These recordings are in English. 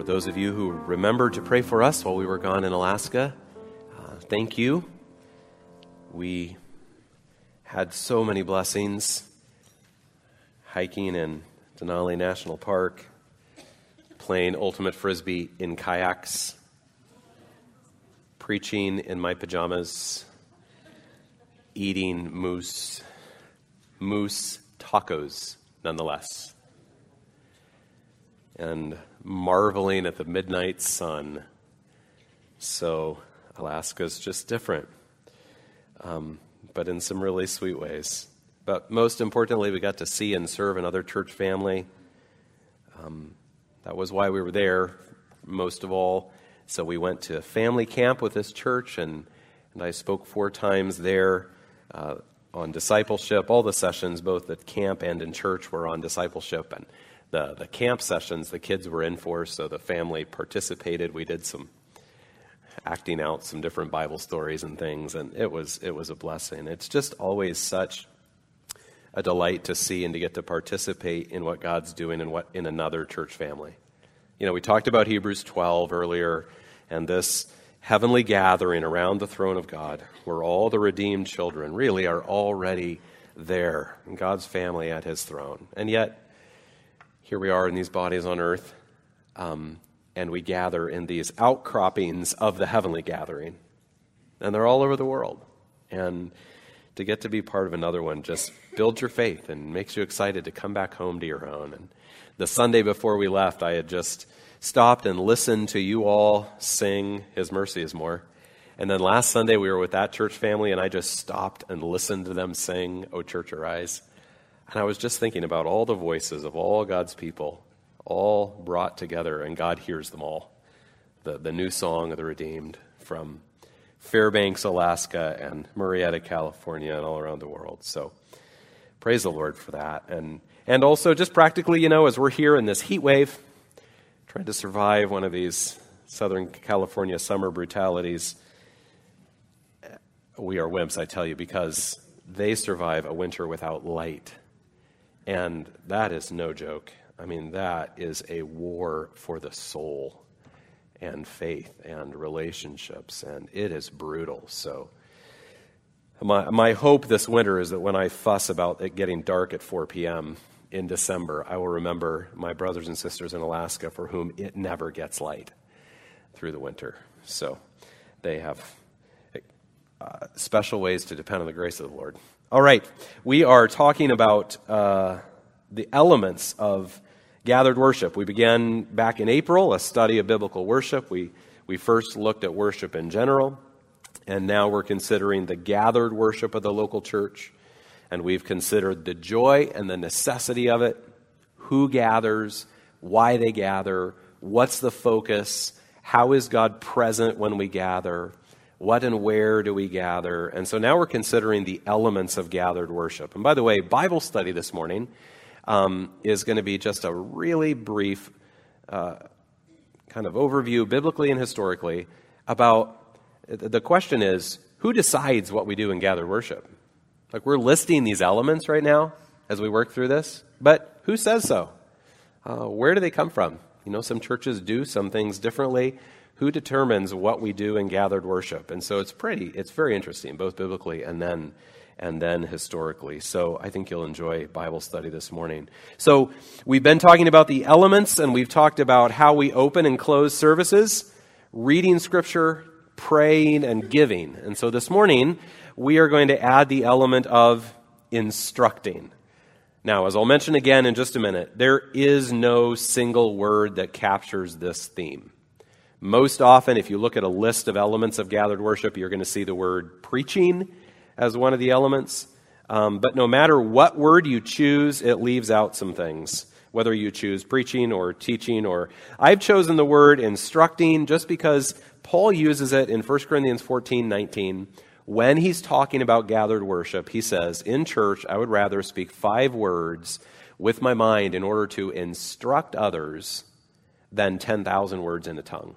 For those of you who remembered to pray for us while we were gone in Alaska, uh, thank you. We had so many blessings hiking in Denali National Park, playing ultimate frisbee in kayaks, preaching in my pajamas, eating moose, moose tacos nonetheless, and marveling at the midnight sun. So, Alaska's just different, um, but in some really sweet ways. But most importantly, we got to see and serve another church family. Um, that was why we were there, most of all. So we went to family camp with this church, and, and I spoke four times there uh, on discipleship. All the sessions, both at camp and in church, were on discipleship. And the, the camp sessions, the kids were in for, so the family participated. We did some acting out some different Bible stories and things, and it was, it was a blessing. It's just always such a delight to see and to get to participate in what God's doing in, what, in another church family. You know, we talked about Hebrews 12 earlier and this heavenly gathering around the throne of God, where all the redeemed children really are already there in God's family at his throne. And yet, here we are in these bodies on earth, um, and we gather in these outcroppings of the heavenly gathering. And they're all over the world. And to get to be part of another one just builds your faith and makes you excited to come back home to your own. And the Sunday before we left, I had just stopped and listened to you all sing His Mercy is More. And then last Sunday, we were with that church family, and I just stopped and listened to them sing, O Church Arise. And I was just thinking about all the voices of all God's people, all brought together, and God hears them all. The, the new song of the redeemed from Fairbanks, Alaska, and Murrieta, California, and all around the world. So praise the Lord for that. And, and also, just practically, you know, as we're here in this heat wave, trying to survive one of these Southern California summer brutalities, we are wimps, I tell you, because they survive a winter without light. And that is no joke. I mean, that is a war for the soul and faith and relationships, and it is brutal. So, my, my hope this winter is that when I fuss about it getting dark at 4 p.m., in December, I will remember my brothers and sisters in Alaska for whom it never gets light through the winter. So they have uh, special ways to depend on the grace of the Lord. All right, we are talking about uh, the elements of gathered worship. We began back in April a study of biblical worship. We, we first looked at worship in general, and now we're considering the gathered worship of the local church and we've considered the joy and the necessity of it, who gathers, why they gather, what's the focus, how is God present when we gather, what and where do we gather. And so now we're considering the elements of gathered worship. And by the way, Bible study this morning um, is going to be just a really brief uh, kind of overview, biblically and historically, about the question is who decides what we do in gathered worship? Like we're listing these elements right now as we work through this, but who says so? Uh, where do they come from? You know, some churches do some things differently. Who determines what we do in gathered worship? And so it's pretty, it's very interesting, both biblically and then and then historically. So I think you'll enjoy Bible study this morning. So we've been talking about the elements and we've talked about how we open and close services, reading scripture, praying, and giving. And so this morning, we are going to add the element of instructing. Now, as I'll mention again in just a minute, there is no single word that captures this theme. Most often, if you look at a list of elements of gathered worship, you're going to see the word preaching as one of the elements. Um, but no matter what word you choose, it leaves out some things. Whether you choose preaching or teaching, or I've chosen the word instructing just because Paul uses it in 1 Corinthians 14 19 when he's talking about gathered worship, he says, In church, I would rather speak five words with my mind in order to instruct others than 10,000 words in a tongue.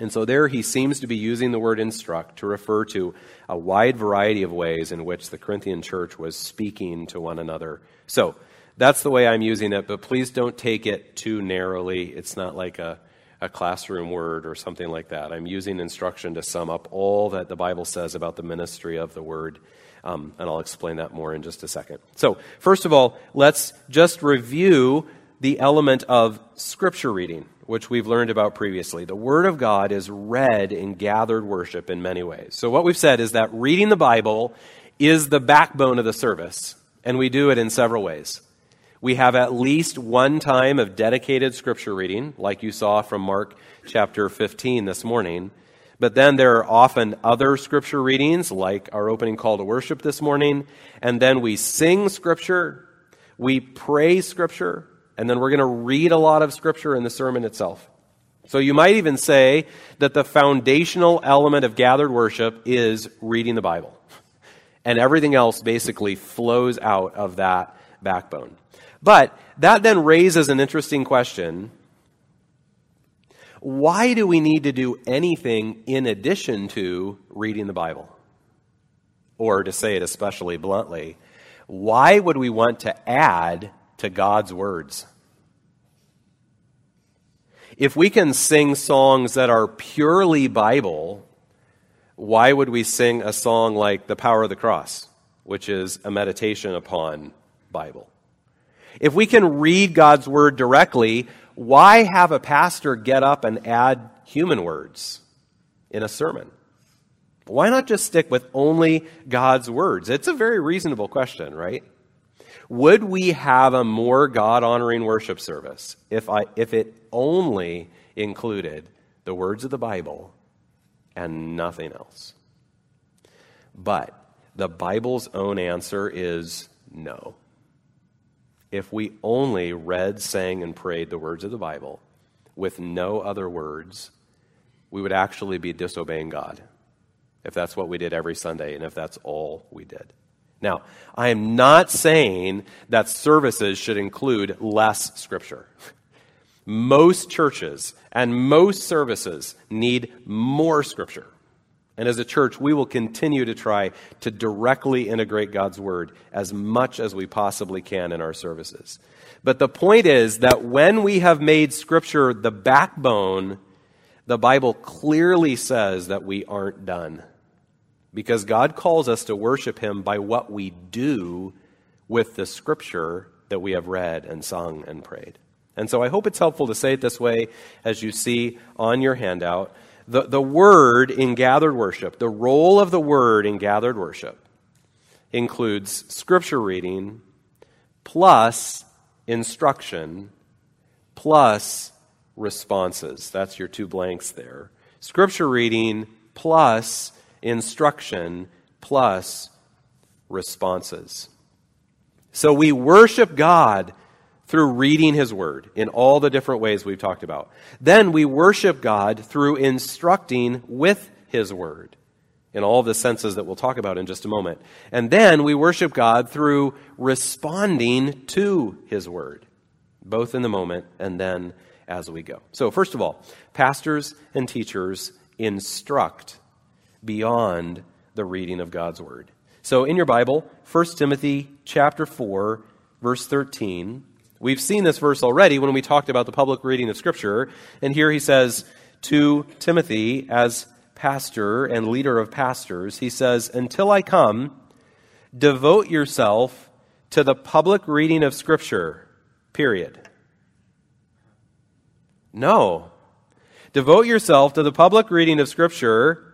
And so there he seems to be using the word instruct to refer to a wide variety of ways in which the Corinthian church was speaking to one another. So that's the way I'm using it, but please don't take it too narrowly. It's not like a, a classroom word or something like that. I'm using instruction to sum up all that the Bible says about the ministry of the word. Um, and I'll explain that more in just a second. So, first of all, let's just review the element of scripture reading, which we've learned about previously. The Word of God is read in gathered worship in many ways. So, what we've said is that reading the Bible is the backbone of the service, and we do it in several ways. We have at least one time of dedicated scripture reading, like you saw from Mark chapter 15 this morning. But then there are often other scripture readings, like our opening call to worship this morning. And then we sing scripture, we pray scripture, and then we're going to read a lot of scripture in the sermon itself. So you might even say that the foundational element of gathered worship is reading the Bible. And everything else basically flows out of that backbone. But that then raises an interesting question. Why do we need to do anything in addition to reading the Bible? Or to say it especially bluntly, why would we want to add to God's words? If we can sing songs that are purely Bible, why would we sing a song like The Power of the Cross, which is a meditation upon Bible? If we can read God's word directly, why have a pastor get up and add human words in a sermon? Why not just stick with only God's words? It's a very reasonable question, right? Would we have a more God honoring worship service if, I, if it only included the words of the Bible and nothing else? But the Bible's own answer is no if we only read, sang, and prayed the words of the Bible with no other words, we would actually be disobeying God if that's what we did every Sunday and if that's all we did. Now, I am not saying that services should include less scripture. Most churches and most services need more scripture. And as a church, we will continue to try to directly integrate God's Word as much as we possibly can in our services. But the point is that when we have made Scripture the backbone, the Bible clearly says that we aren't done. Because God calls us to worship Him by what we do with the Scripture that we have read and sung and prayed. And so I hope it's helpful to say it this way as you see on your handout the, the word in gathered worship, the role of the word in gathered worship includes scripture reading plus instruction plus responses. That's your two blanks there. Scripture reading plus instruction plus responses. So we worship God through reading His Word in all the different ways we've talked about. Then we worship God through instructing with His Word in all the senses that we'll talk about in just a moment. And then we worship God through responding to His Word, both in the moment and then as we go. So, first of all, pastors and teachers instruct beyond the reading of God's Word. So, in your Bible, 1 Timothy chapter 4, verse 13 We've seen this verse already when we talked about the public reading of Scripture. And here he says to Timothy, as pastor and leader of pastors, he says, Until I come, devote yourself to the public reading of Scripture, period. No. Devote yourself to the public reading of Scripture,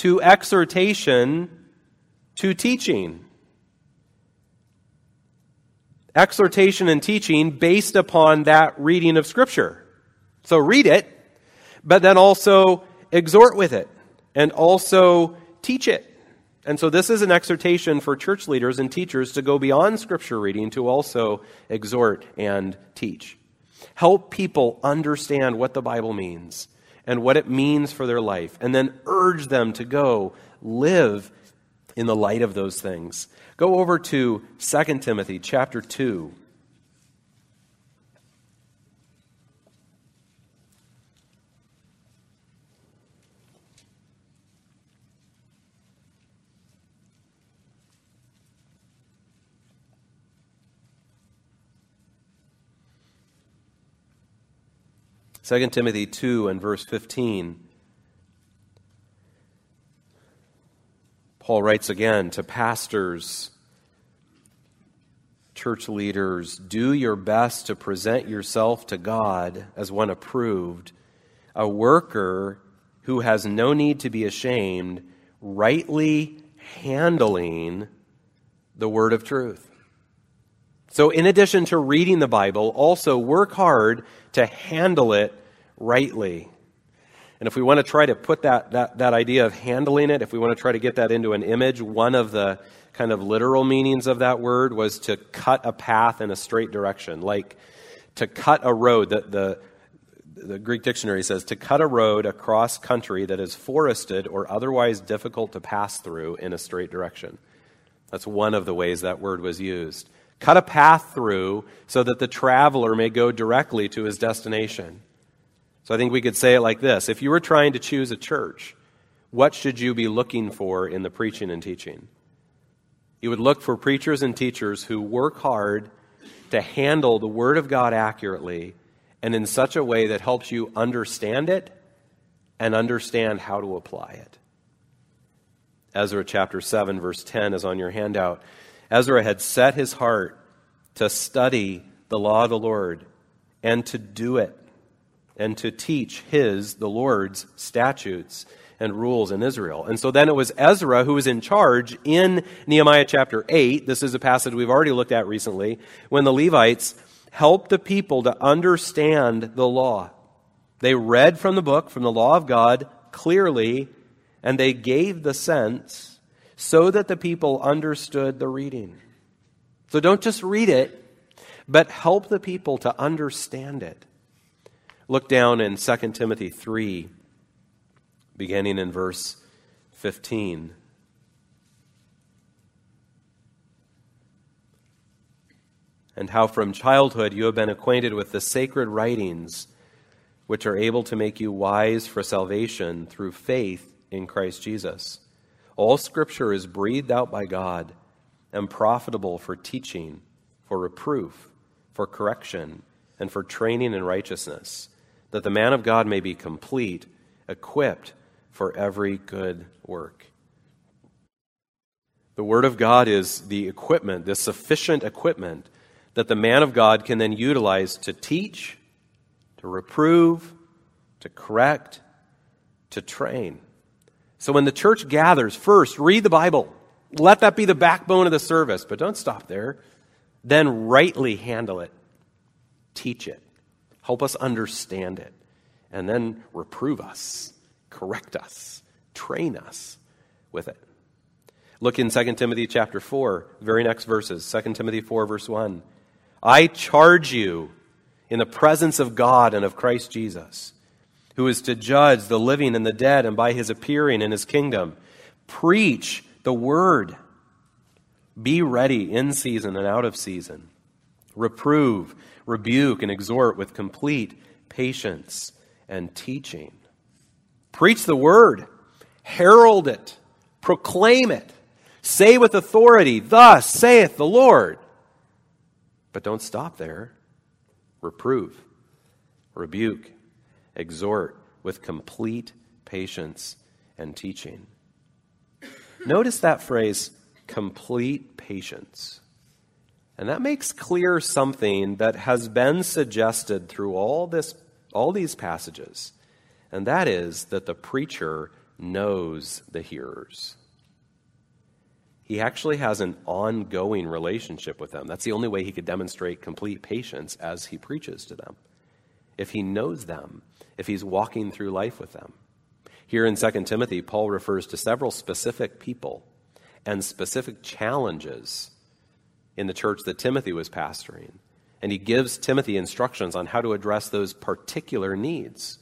to exhortation, to teaching exhortation and teaching based upon that reading of Scripture. So read it, but then also exhort with it and also teach it. And so this is an exhortation for church leaders and teachers to go beyond Scripture reading to also exhort and teach. Help people understand what the Bible means and what it means for their life, and then urge them to go live in the light of those things. Go over to 2 Timothy chapter 2. 2 Timothy 2 and verse 15. Paul writes again to pastors, church leaders do your best to present yourself to God as one approved, a worker who has no need to be ashamed, rightly handling the word of truth. So, in addition to reading the Bible, also work hard to handle it rightly. And if we want to try to put that, that, that idea of handling it, if we want to try to get that into an image, one of the kind of literal meanings of that word was to cut a path in a straight direction, like to cut a road. The, the, the Greek dictionary says to cut a road across country that is forested or otherwise difficult to pass through in a straight direction. That's one of the ways that word was used. Cut a path through so that the traveler may go directly to his destination. So I think we could say it like this If you were trying to choose a church, what should you be looking for in the preaching and teaching? You would look for preachers and teachers who work hard to handle the Word of God accurately and in such a way that helps you understand it and understand how to apply it. Ezra chapter 7, verse 10 is on your handout. Ezra had set his heart to study the law of the Lord and to do it and to teach his, the Lord's, statutes and rules in Israel. And so then it was Ezra who was in charge in Nehemiah chapter 8. This is a passage we've already looked at recently, when the Levites helped the people to understand the law. They read from the book, from the law of God, clearly, and they gave the sense so that the people understood the reading. So don't just read it, but help the people to understand it. Look down in 2 Timothy 3, beginning in verse 15. And how from childhood you have been acquainted with the sacred writings, which are able to make you wise for salvation through faith in Christ Jesus. All scripture is breathed out by God and profitable for teaching, for reproof, for correction, and for training in righteousness that the man of God may be complete, equipped for every good work. The Word of God is the equipment, the sufficient equipment that the man of God can then utilize to teach, to reprove, to correct, to train. So when the church gathers, first read the Bible. Let that be the backbone of the service, but don't stop there. Then rightly handle it, teach it. Help us understand it. And then reprove us, correct us, train us with it. Look in 2 Timothy chapter 4, very next verses. 2 Timothy 4, verse 1. I charge you in the presence of God and of Christ Jesus, who is to judge the living and the dead, and by his appearing in his kingdom, preach the word. Be ready in season and out of season. Reprove rebuke, and exhort with complete patience and teaching. Preach the word, herald it, proclaim it, say with authority, Thus saith the Lord. But don't stop there. Reprove, rebuke, exhort with complete patience and teaching. Notice that phrase, complete patience. And that makes clear something that has been suggested through all, this, all these passages, and that is that the preacher knows the hearers. He actually has an ongoing relationship with them. That's the only way he could demonstrate complete patience as he preaches to them. If he knows them, if he's walking through life with them. Here in 2 Timothy, Paul refers to several specific people and specific challenges in the church that Timothy was pastoring. And he gives Timothy instructions on how to address those particular needs.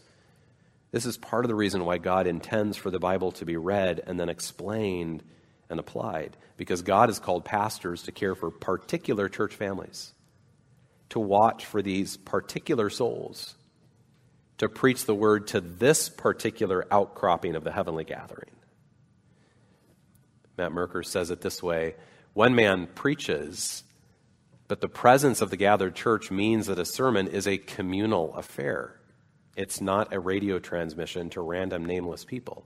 This is part of the reason why God intends for the Bible to be read and then explained and applied, because God has called pastors to care for particular church families, to watch for these particular souls, to preach the word to this particular outcropping of the heavenly gathering. Matt Merker says it this way one man preaches, but the presence of the gathered church means that a sermon is a communal affair. It's not a radio transmission to random nameless people,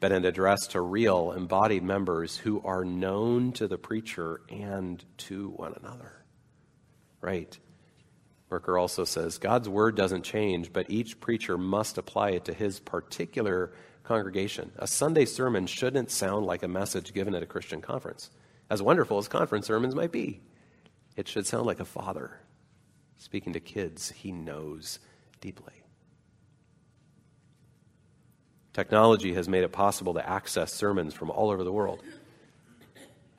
but an address to real embodied members who are known to the preacher and to one another. Right? Merker also says God's word doesn't change, but each preacher must apply it to his particular congregation. A Sunday sermon shouldn't sound like a message given at a Christian conference, as wonderful as conference sermons might be. It should sound like a father speaking to kids he knows deeply. Technology has made it possible to access sermons from all over the world.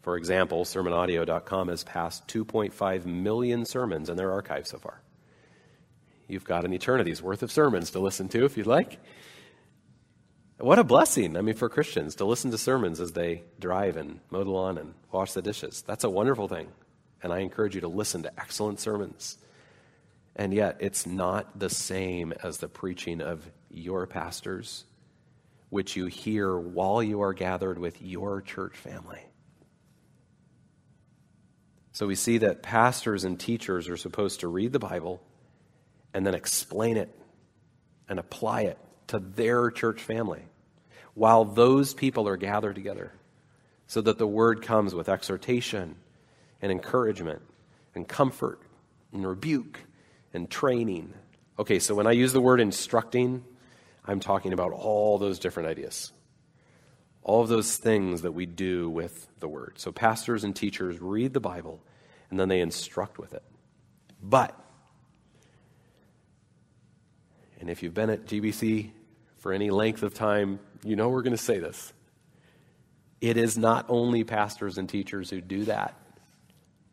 For example, sermonaudio.com has passed 2.5 million sermons in their archive so far. You've got an eternity's worth of sermons to listen to if you'd like. What a blessing, I mean, for Christians to listen to sermons as they drive and mow the lawn and wash the dishes. That's a wonderful thing. And I encourage you to listen to excellent sermons. And yet, it's not the same as the preaching of your pastors, which you hear while you are gathered with your church family. So we see that pastors and teachers are supposed to read the Bible and then explain it and apply it to their church family while those people are gathered together so that the word comes with exhortation and encouragement and comfort and rebuke and training. Okay, so when I use the word instructing, I'm talking about all those different ideas. All of those things that we do with the word. So pastors and teachers read the Bible and then they instruct with it. But, and if you've been at GBC for any length of time, you know we're going to say this. It is not only pastors and teachers who do that,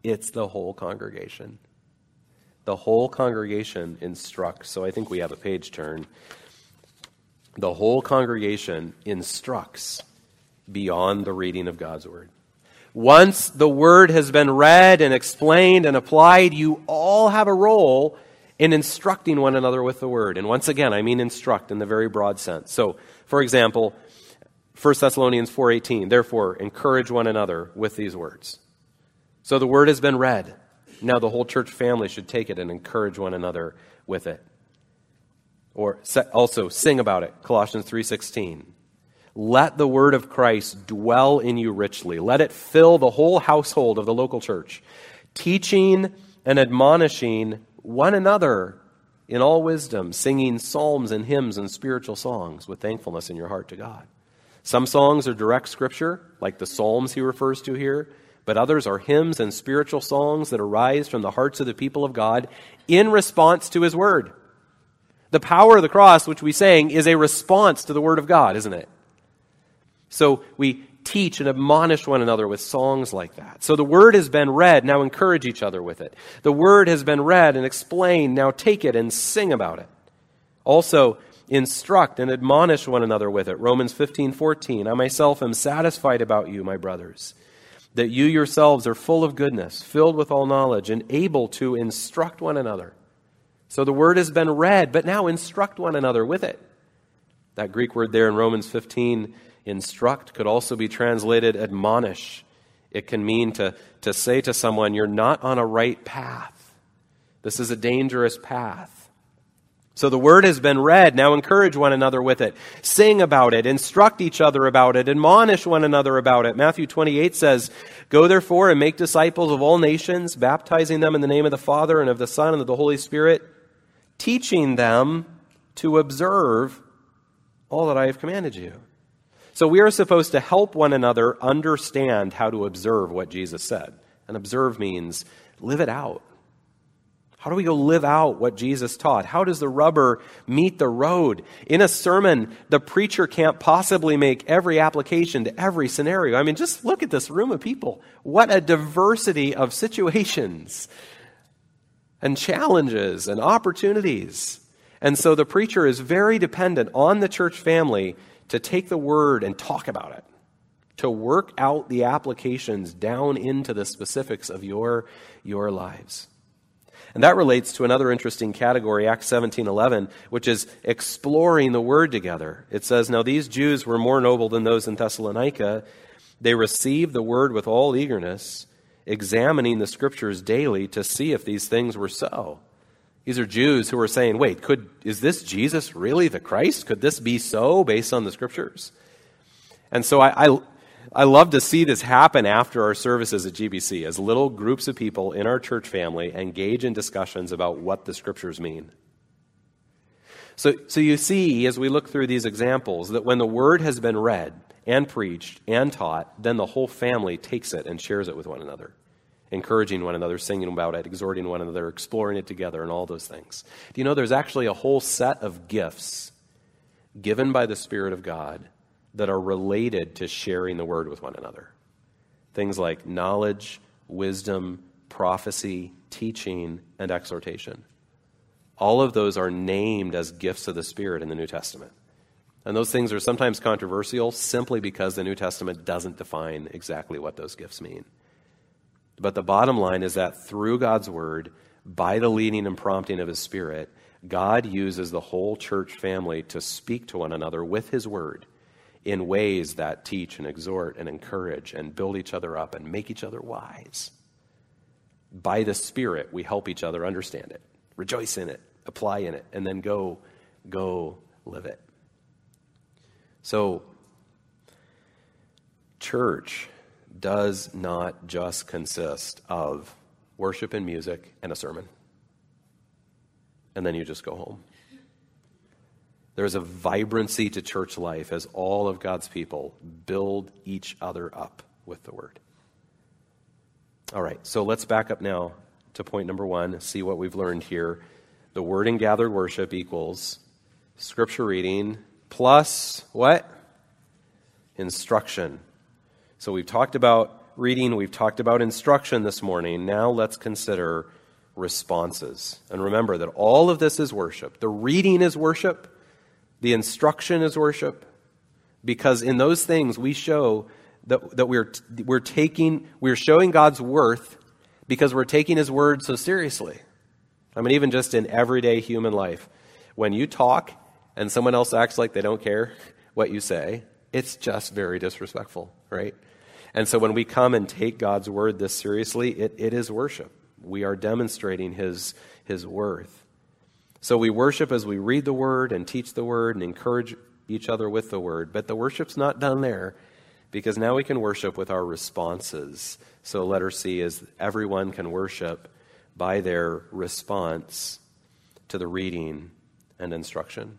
it's the whole congregation the whole congregation instructs. So I think we have a page turn. The whole congregation instructs beyond the reading of God's word. Once the word has been read and explained and applied, you all have a role in instructing one another with the word. And once again, I mean instruct in the very broad sense. So, for example, 1 Thessalonians 4:18, therefore encourage one another with these words. So the word has been read. Now the whole church family should take it and encourage one another with it. Or also sing about it. Colossians 3:16. Let the word of Christ dwell in you richly. Let it fill the whole household of the local church, teaching and admonishing one another in all wisdom, singing psalms and hymns and spiritual songs with thankfulness in your heart to God. Some songs are direct scripture, like the psalms he refers to here but others are hymns and spiritual songs that arise from the hearts of the people of God in response to his word. The power of the cross, which we sang, is a response to the word of God, isn't it? So we teach and admonish one another with songs like that. So the word has been read, now encourage each other with it. The word has been read and explained, now take it and sing about it. Also, instruct and admonish one another with it. Romans 15, 14. I myself am satisfied about you, my brothers that you yourselves are full of goodness, filled with all knowledge, and able to instruct one another. So the word has been read, but now instruct one another with it. That Greek word there in Romans 15, instruct, could also be translated admonish. It can mean to, to say to someone, You're not on a right path. This is a dangerous path. So the word has been read. Now encourage one another with it. Sing about it. Instruct each other about it. Admonish one another about it. Matthew 28 says, Go therefore and make disciples of all nations, baptizing them in the name of the Father and of the Son and of the Holy Spirit, teaching them to observe all that I have commanded you. So we are supposed to help one another understand how to observe what Jesus said. And observe means live it out. How do we go live out what Jesus taught? How does the rubber meet the road? In a sermon, the preacher can't possibly make every application to every scenario. I mean, just look at this room of people. What a diversity of situations and challenges and opportunities. And so the preacher is very dependent on the church family to take the word and talk about it, to work out the applications down into the specifics of your, your lives. And that relates to another interesting category, Acts 17:11, which is exploring the word together. It says, "Now these Jews were more noble than those in Thessalonica. They received the word with all eagerness, examining the scriptures daily to see if these things were so." These are Jews who are saying, wait, could, is this Jesus really the Christ? Could this be so based on the scriptures? And so I, I, I love to see this happen after our services at GBC as little groups of people in our church family engage in discussions about what the scriptures mean. So, so you see, as we look through these examples, that when the word has been read and preached and taught, then the whole family takes it and shares it with one another encouraging one another, singing about it, exhorting one another, exploring it together, and all those things. Do you know there's actually a whole set of gifts given by the Spirit of God that are related to sharing the word with one another? Things like knowledge, wisdom, prophecy, teaching, and exhortation. All of those are named as gifts of the Spirit in the New Testament. And those things are sometimes controversial simply because the New Testament doesn't define exactly what those gifts mean. But the bottom line is that through God's word, by the leading and prompting of his spirit, God uses the whole church family to speak to one another with his word in ways that teach and exhort and encourage and build each other up and make each other wise. By the Spirit, we help each other understand it, rejoice in it, apply in it, and then go, go live it. So, church does not just consist of worship and music and a sermon, and then you just go home. There is a vibrancy to church life as all of God's people build each other up with the word. All right, so let's back up now to point number one, see what we've learned here. The word in gathered worship equals scripture reading plus what? Instruction. So we've talked about reading, we've talked about instruction this morning. Now let's consider responses. And remember that all of this is worship. The reading is worship, the instruction is worship, because in those things we show that, that we're, we're taking, we're showing God's worth because we're taking His word so seriously. I mean, even just in everyday human life, when you talk and someone else acts like they don't care what you say, it's just very disrespectful, right? And so when we come and take God's word this seriously, it, it is worship. We are demonstrating his, his worth. So we worship as we read the word and teach the word and encourage each other with the word. But the worship's not done there because now we can worship with our responses. So letter C is everyone can worship by their response to the reading and instruction.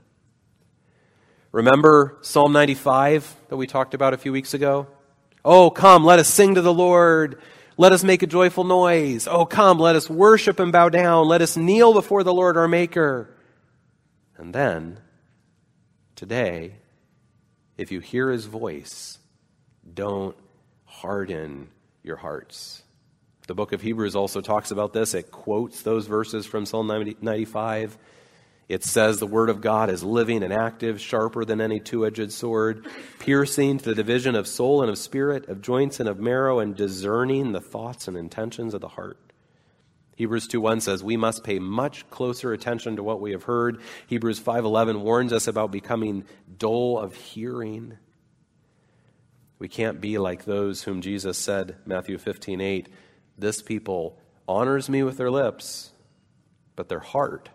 Remember Psalm 95 that we talked about a few weeks ago? Oh, come, let us sing to the Lord. Let us make a joyful noise. Oh, come, let us worship and bow down. Let us kneel before the Lord our Maker. And then, today, if you hear his voice, don't harden your hearts. The book of Hebrews also talks about this. It quotes those verses from Psalm 95. It says the Word of God is living and active, sharper than any two edged sword, piercing to the division of soul and of spirit, of joints and of marrow, and discerning the thoughts and intentions of the heart. Hebrews 2:1 says we must pay much closer attention to what we have heard. Hebrews 5:11 warns us about becoming dull of hearing. We can't be like those whom Jesus said, Matthew 15:8, this people honors me with their lips, but their heart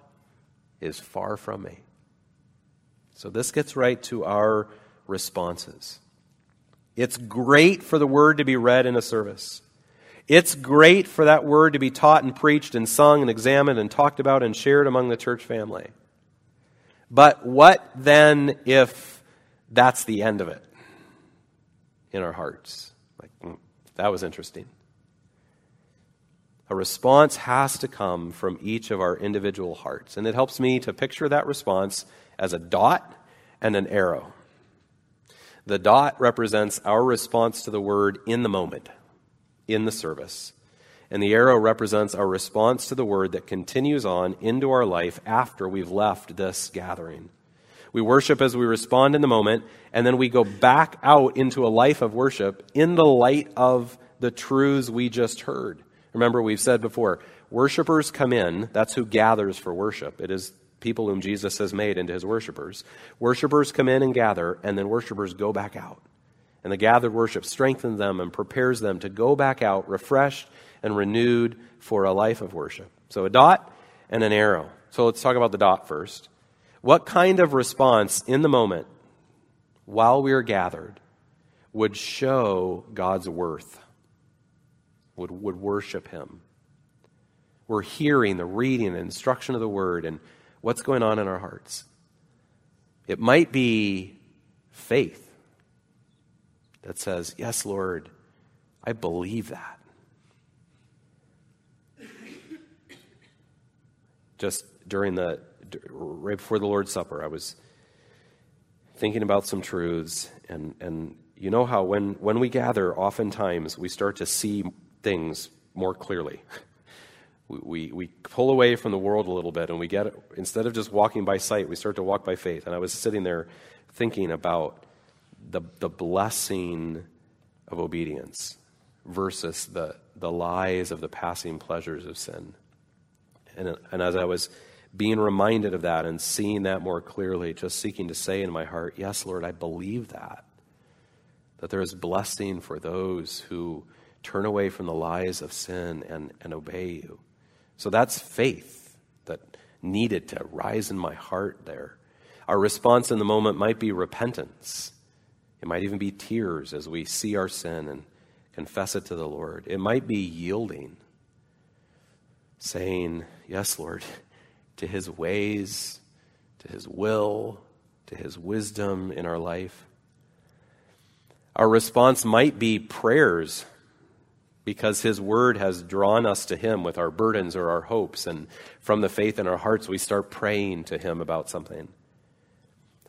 is far from me. So this gets right to our responses. It's great for the word to be read in a service. It's great for that word to be taught and preached and sung and examined and talked about and shared among the church family. But what then if that's the end of it in our hearts? Like, mm, that was interesting. A response has to come from each of our individual hearts. And it helps me to picture that response as a dot and an arrow. The dot represents our response to the word in the moment, in the service. And the arrow represents our response to the word that continues on into our life after we've left this gathering. We worship as we respond in the moment, and then we go back out into a life of worship in the light of the truths we just heard. Remember, we've said before, worshipers come in, that's who gathers for worship. It is people whom Jesus has made into his worshipers. Worshipers come in and gather, and then worshipers go back out. And the gathered worship strengthens them and prepares them to go back out refreshed and renewed for a life of worship. So a dot and an arrow. So let's talk about the dot first. What kind of response in the moment, while we are gathered, would show God's worth, would, would worship Him? We're hearing the reading and instruction of the Word and what's going on in our hearts. It might be faith that says, Yes, Lord, I believe that. Just during the, right before the Lord's Supper, I was thinking about some truths, and, and you know how when, when we gather, oftentimes we start to see things more clearly. We, we, we pull away from the world a little bit, and we get, instead of just walking by sight, we start to walk by faith. And I was sitting there thinking about the, the blessing of obedience versus the, the lies of the passing pleasures of sin. And, and as I was being reminded of that and seeing that more clearly, just seeking to say in my heart, Yes, Lord, I believe that. That there is blessing for those who turn away from the lies of sin and, and obey you. So that's faith that needed to rise in my heart there. Our response in the moment might be repentance it might even be tears as we see our sin and confess it to the Lord. It might be yielding, saying, Yes, Lord, to his ways, to his will, to his wisdom in our life. Our response might be prayers because his word has drawn us to him with our burdens or our hopes. And from the faith in our hearts, we start praying to him about something.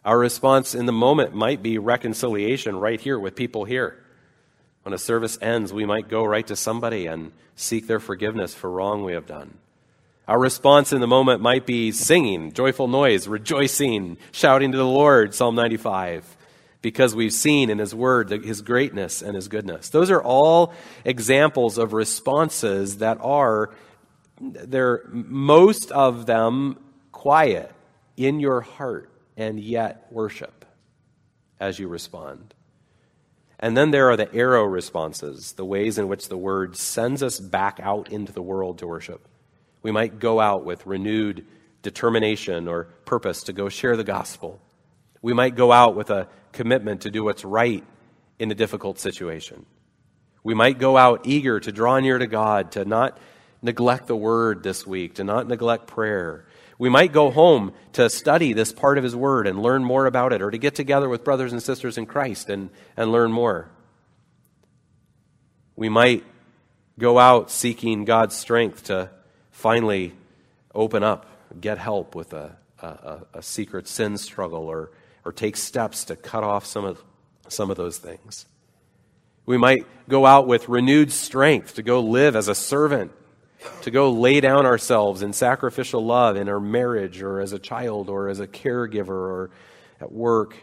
Our response in the moment might be reconciliation right here with people here. When a service ends, we might go right to somebody and seek their forgiveness for wrong we have done. Our response in the moment might be singing, joyful noise, rejoicing, shouting to the Lord, Psalm 95, because we've seen in His Word His greatness and His goodness. Those are all examples of responses that are, they're most of them quiet in your heart and yet worship as you respond. And then there are the arrow responses, the ways in which the word sends us back out into the world to worship. We might go out with renewed determination or purpose to go share the gospel. We might go out with a commitment to do what's right in a difficult situation. We might go out eager to draw near to God, to not neglect the word this week, to not neglect prayer, we might go home to study this part of His Word and learn more about it, or to get together with brothers and sisters in Christ and, and learn more. We might go out seeking God's strength to finally open up, get help with a, a, a secret sin struggle, or, or take steps to cut off some of, some of those things. We might go out with renewed strength to go live as a servant to go lay down ourselves in sacrificial love in our marriage or as a child or as a caregiver or at work.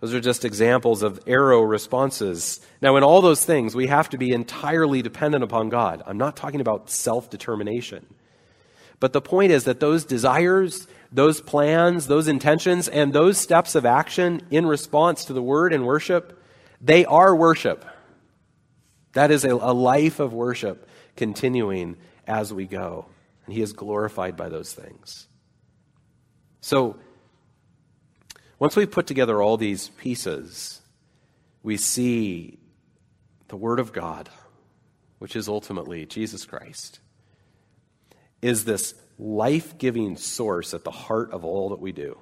Those are just examples of arrow responses. Now, in all those things, we have to be entirely dependent upon God. I'm not talking about self determination. But the point is that those desires, those plans, those intentions, and those steps of action in response to the word and worship, they are worship. That is a, a life of worship continuing as we go. And He is glorified by those things. So, once we've put together all these pieces, we see the Word of God, which is ultimately Jesus Christ, is this life giving source at the heart of all that we do.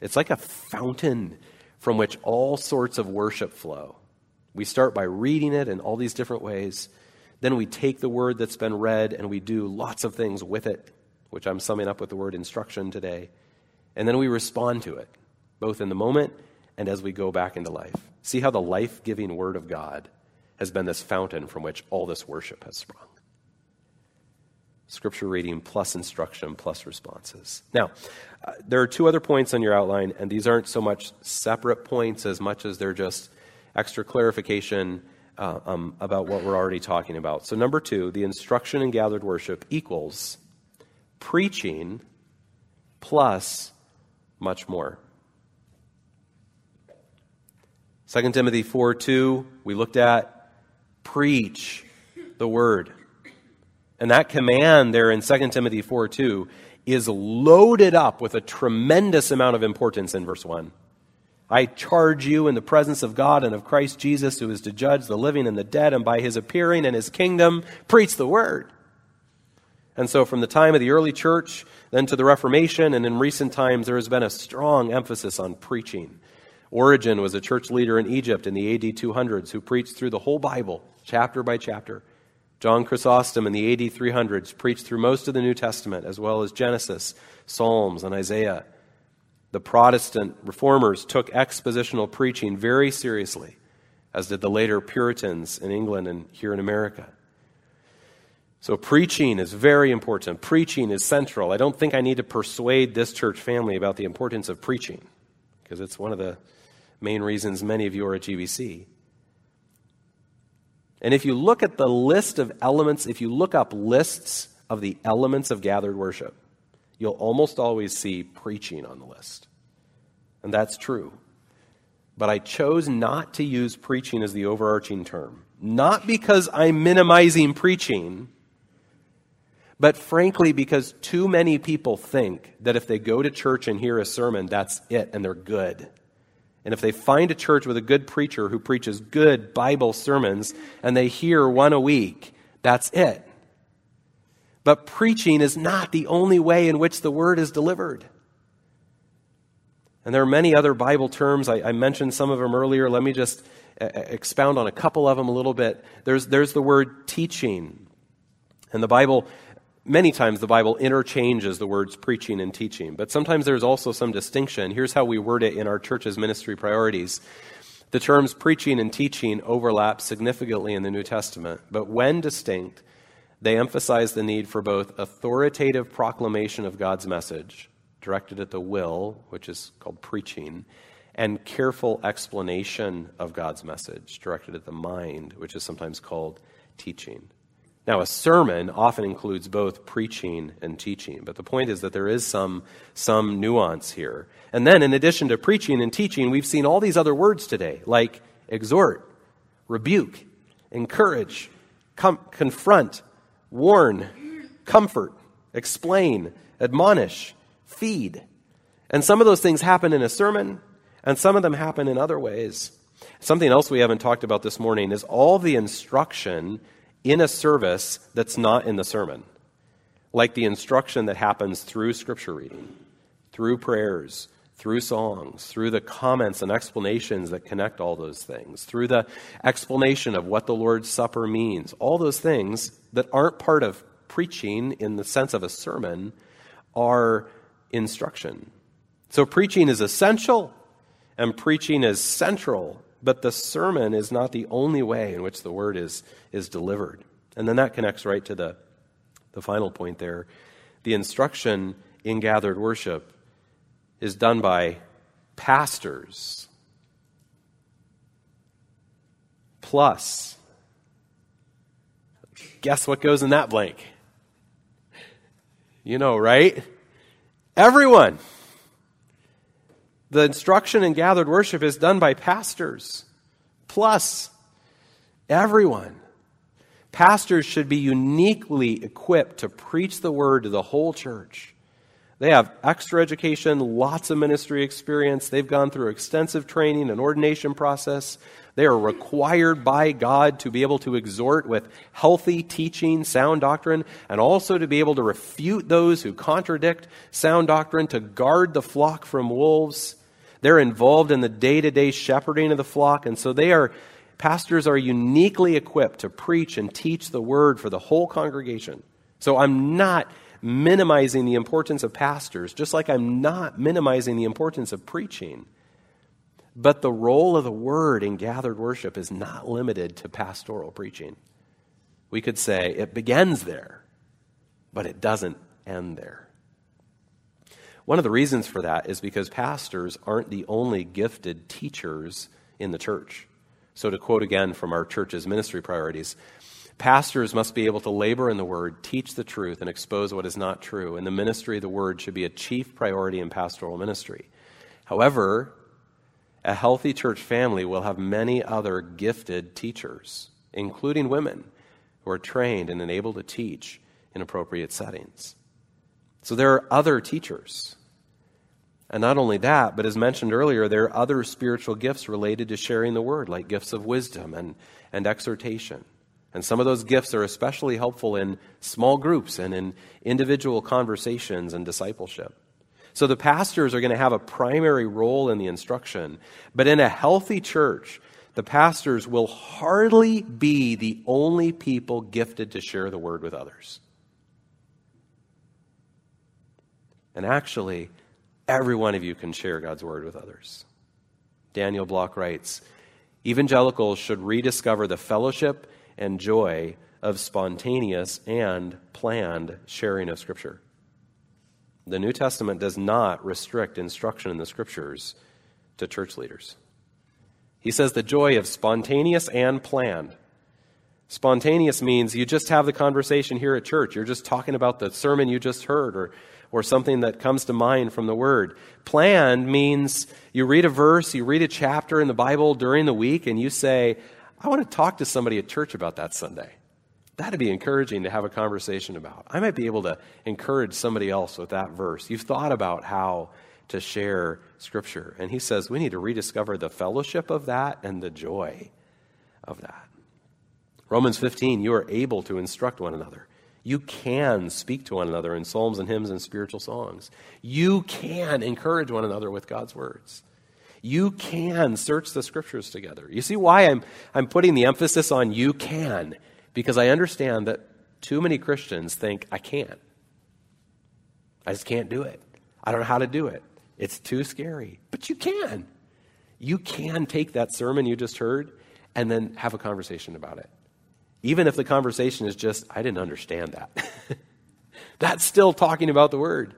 It's like a fountain from which all sorts of worship flow. We start by reading it in all these different ways. Then we take the word that's been read and we do lots of things with it, which I'm summing up with the word instruction today. And then we respond to it, both in the moment and as we go back into life. See how the life giving word of God has been this fountain from which all this worship has sprung. Scripture reading plus instruction plus responses. Now, uh, there are two other points on your outline, and these aren't so much separate points as much as they're just extra clarification uh, um, about what we're already talking about. So, number two, the instruction in gathered worship equals preaching plus much more. 2 Timothy 4 2, we looked at preach the word. And that command there in 2 Timothy 4 2 is loaded up with a tremendous amount of importance in verse 1. I charge you in the presence of God and of Christ Jesus, who is to judge the living and the dead, and by his appearing and his kingdom, preach the word. And so, from the time of the early church, then to the Reformation, and in recent times, there has been a strong emphasis on preaching. Origen was a church leader in Egypt in the AD 200s who preached through the whole Bible, chapter by chapter. John Chrysostom in the AD 300s preached through most of the New Testament, as well as Genesis, Psalms, and Isaiah. The Protestant reformers took expositional preaching very seriously, as did the later Puritans in England and here in America. So, preaching is very important. Preaching is central. I don't think I need to persuade this church family about the importance of preaching, because it's one of the main reasons many of you are at GBC. And if you look at the list of elements, if you look up lists of the elements of gathered worship, you'll almost always see preaching on the list. And that's true. But I chose not to use preaching as the overarching term. Not because I'm minimizing preaching, but frankly because too many people think that if they go to church and hear a sermon, that's it and they're good. And if they find a church with a good preacher who preaches good Bible sermons and they hear one a week, that's it. But preaching is not the only way in which the word is delivered. And there are many other Bible terms. I, I mentioned some of them earlier. Let me just expound on a couple of them a little bit. There's, there's the word teaching. And the Bible many times the Bible interchanges the words preaching and teaching, but sometimes there's also some distinction. Here's how we word it in our church's ministry priorities. The terms preaching and teaching overlap significantly in the New Testament, but when distinct, they emphasize the need for both authoritative proclamation of God's message, directed at the will, which is called preaching, and careful explanation of God's message, directed at the mind, which is sometimes called teaching. Now, a sermon often includes both preaching and teaching, but the point is that there is some, some nuance here. And then, in addition to preaching and teaching, we've seen all these other words today, like exhort, rebuke, encourage, com- confront, warn, comfort, explain, admonish, feed. And some of those things happen in a sermon, and some of them happen in other ways. Something else we haven't talked about this morning is all the instruction in a service that's not in the sermon, like the instruction that happens through scripture reading, through prayers, through songs, through the comments and explanations that connect all those things, through the explanation of what the Lord's Supper means. All those things that aren't part of preaching in the sense of a sermon are instruction. So preaching is essential and preaching is central but the sermon is not the only way in which the word is, is delivered. And then that connects right to the, the final point there. The instruction in gathered worship is done by pastors. Plus, guess what goes in that blank? You know, right? Everyone. The instruction in gathered worship is done by pastors, plus everyone. Pastors should be uniquely equipped to preach the word to the whole church. They have extra education, lots of ministry experience. They've gone through extensive training and ordination process. They are required by God to be able to exhort with healthy teaching, sound doctrine, and also to be able to refute those who contradict sound doctrine, to guard the flock from wolves. They're involved in the day to day shepherding of the flock, and so they are, pastors are uniquely equipped to preach and teach the word for the whole congregation. So I'm not minimizing the importance of pastors, just like I'm not minimizing the importance of preaching. But the role of the word in gathered worship is not limited to pastoral preaching. We could say it begins there, but it doesn't end there. One of the reasons for that is because pastors aren't the only gifted teachers in the church. So, to quote again from our church's ministry priorities, pastors must be able to labor in the word, teach the truth, and expose what is not true. And the ministry of the word should be a chief priority in pastoral ministry. However, a healthy church family will have many other gifted teachers, including women who are trained and enabled to teach in appropriate settings. So there are other teachers. And not only that, but as mentioned earlier, there are other spiritual gifts related to sharing the word, like gifts of wisdom and, and exhortation. And some of those gifts are especially helpful in small groups and in individual conversations and discipleship. So the pastors are going to have a primary role in the instruction. But in a healthy church, the pastors will hardly be the only people gifted to share the word with others. And actually, every one of you can share God's word with others. Daniel Block writes Evangelicals should rediscover the fellowship and joy of spontaneous and planned sharing of Scripture. The New Testament does not restrict instruction in the Scriptures to church leaders. He says the joy of spontaneous and planned. Spontaneous means you just have the conversation here at church. You're just talking about the sermon you just heard or, or something that comes to mind from the Word. Planned means you read a verse, you read a chapter in the Bible during the week, and you say, I want to talk to somebody at church about that Sunday. That'd be encouraging to have a conversation about. I might be able to encourage somebody else with that verse. You've thought about how to share Scripture. And he says we need to rediscover the fellowship of that and the joy of that. Romans 15, you are able to instruct one another. You can speak to one another in psalms and hymns and spiritual songs. You can encourage one another with God's words. You can search the scriptures together. You see why I'm, I'm putting the emphasis on you can? Because I understand that too many Christians think, I can't. I just can't do it. I don't know how to do it. It's too scary. But you can. You can take that sermon you just heard and then have a conversation about it. Even if the conversation is just, I didn't understand that. That's still talking about the word.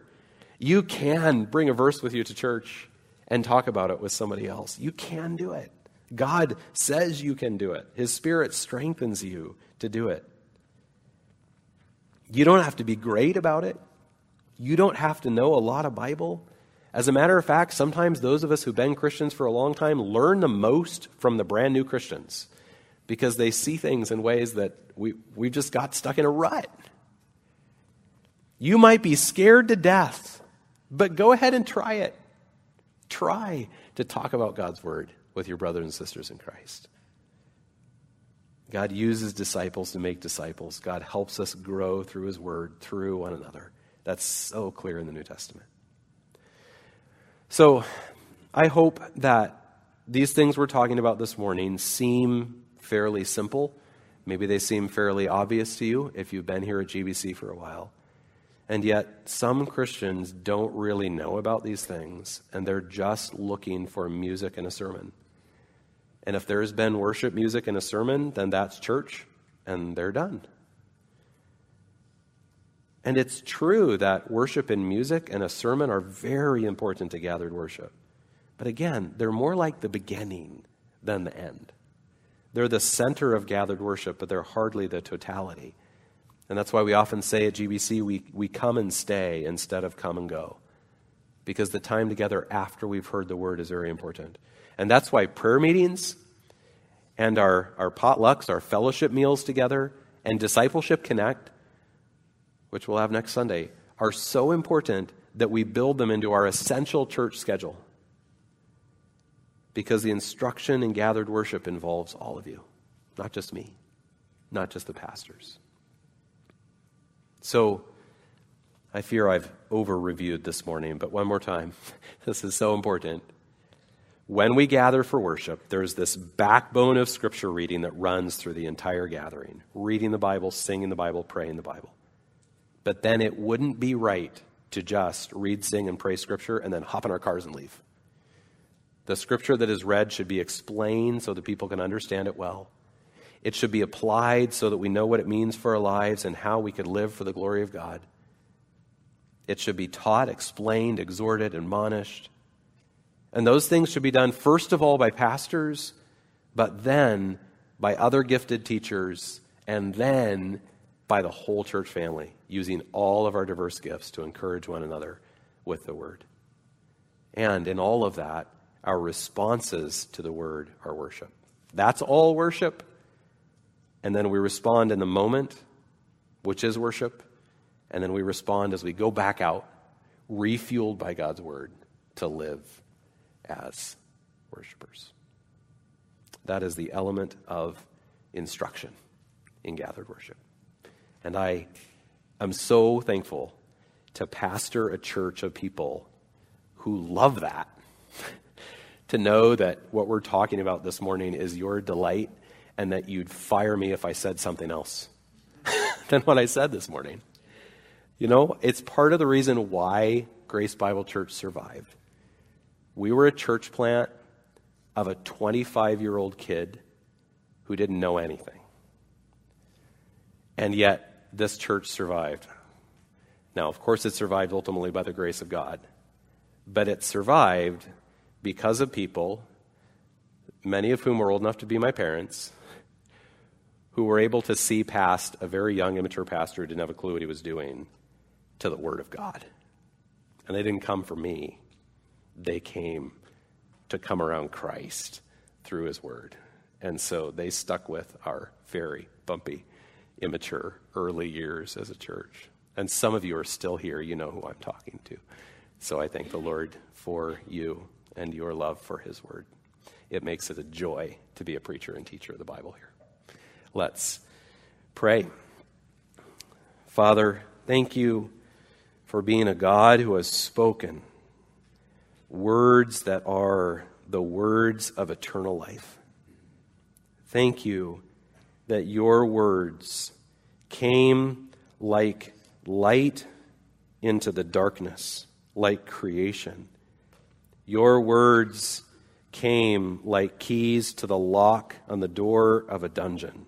You can bring a verse with you to church and talk about it with somebody else. You can do it. God says you can do it, His Spirit strengthens you to do it. You don't have to be great about it. You don't have to know a lot of Bible. As a matter of fact, sometimes those of us who've been Christians for a long time learn the most from the brand new Christians because they see things in ways that we, we've just got stuck in a rut. You might be scared to death, but go ahead and try it. Try to talk about God's word with your brothers and sisters in Christ. God uses disciples to make disciples. God helps us grow through his word, through one another. That's so clear in the New Testament. So, I hope that these things we're talking about this morning seem fairly simple. Maybe they seem fairly obvious to you if you've been here at GBC for a while. And yet, some Christians don't really know about these things, and they're just looking for music in a sermon. And if there's been worship music in a sermon, then that's church, and they're done. And it's true that worship and music and a sermon are very important to gathered worship. But again, they're more like the beginning than the end. They're the center of gathered worship, but they're hardly the totality. And that's why we often say at GBC, we, we come and stay instead of come and go. Because the time together after we've heard the word is very important. And that's why prayer meetings and our, our potlucks, our fellowship meals together, and Discipleship Connect, which we'll have next Sunday, are so important that we build them into our essential church schedule. Because the instruction in gathered worship involves all of you, not just me, not just the pastors. So I fear I've over reviewed this morning, but one more time. this is so important. When we gather for worship, there's this backbone of scripture reading that runs through the entire gathering reading the Bible, singing the Bible, praying the Bible. But then it wouldn't be right to just read, sing, and pray scripture and then hop in our cars and leave. The scripture that is read should be explained so that people can understand it well. It should be applied so that we know what it means for our lives and how we could live for the glory of God. It should be taught, explained, exhorted, admonished. And those things should be done first of all by pastors, but then by other gifted teachers, and then by the whole church family, using all of our diverse gifts to encourage one another with the word. And in all of that, our responses to the word are worship. That's all worship and then we respond in the moment, which is worship, And then we respond as we go back out, refueled by God's word, to live as worshipers. That is the element of instruction in gathered worship. And I am so thankful to pastor a church of people who love that. To know that what we're talking about this morning is your delight and that you'd fire me if I said something else than what I said this morning. You know, it's part of the reason why Grace Bible Church survived. We were a church plant of a 25 year old kid who didn't know anything. And yet, this church survived. Now, of course, it survived ultimately by the grace of God, but it survived because of people, many of whom were old enough to be my parents, who were able to see past a very young, immature pastor who didn't have a clue what he was doing to the Word of God. And they didn't come for me, they came to come around Christ through His Word. And so they stuck with our very bumpy, immature early years as a church. And some of you are still here. You know who I'm talking to. So I thank the Lord for you and your love for His Word. It makes it a joy to be a preacher and teacher of the Bible here. Let's pray. Father, thank you for being a God who has spoken words that are the words of eternal life. Thank you that your words came like light into the darkness, like creation. Your words came like keys to the lock on the door of a dungeon.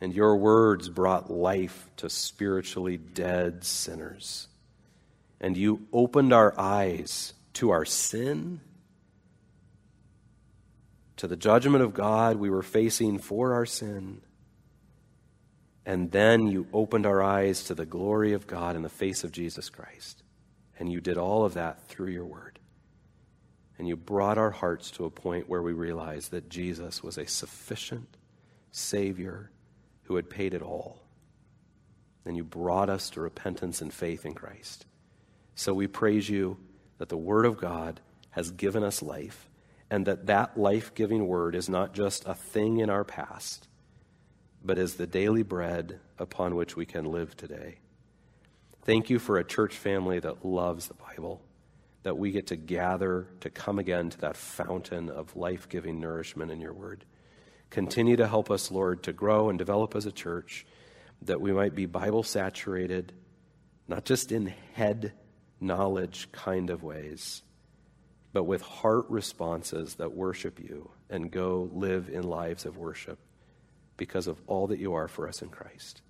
And your words brought life to spiritually dead sinners. And you opened our eyes to our sin, to the judgment of God we were facing for our sin. And then you opened our eyes to the glory of God in the face of Jesus Christ. And you did all of that through your word. And you brought our hearts to a point where we realized that Jesus was a sufficient Savior who had paid it all. And you brought us to repentance and faith in Christ. So we praise you that the Word of God has given us life, and that that life giving Word is not just a thing in our past, but is the daily bread upon which we can live today. Thank you for a church family that loves the Bible, that we get to gather to come again to that fountain of life giving nourishment in your Word. Continue to help us, Lord, to grow and develop as a church, that we might be Bible saturated, not just in head knowledge kind of ways, but with heart responses that worship you and go live in lives of worship because of all that you are for us in Christ.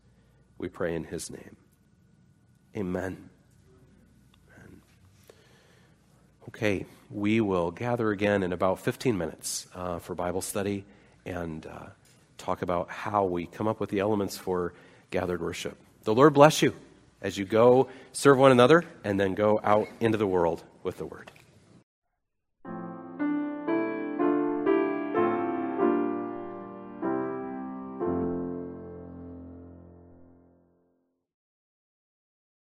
We pray in his name. Amen. Amen. Okay, we will gather again in about 15 minutes uh, for Bible study and uh, talk about how we come up with the elements for gathered worship. The Lord bless you as you go serve one another and then go out into the world with the word.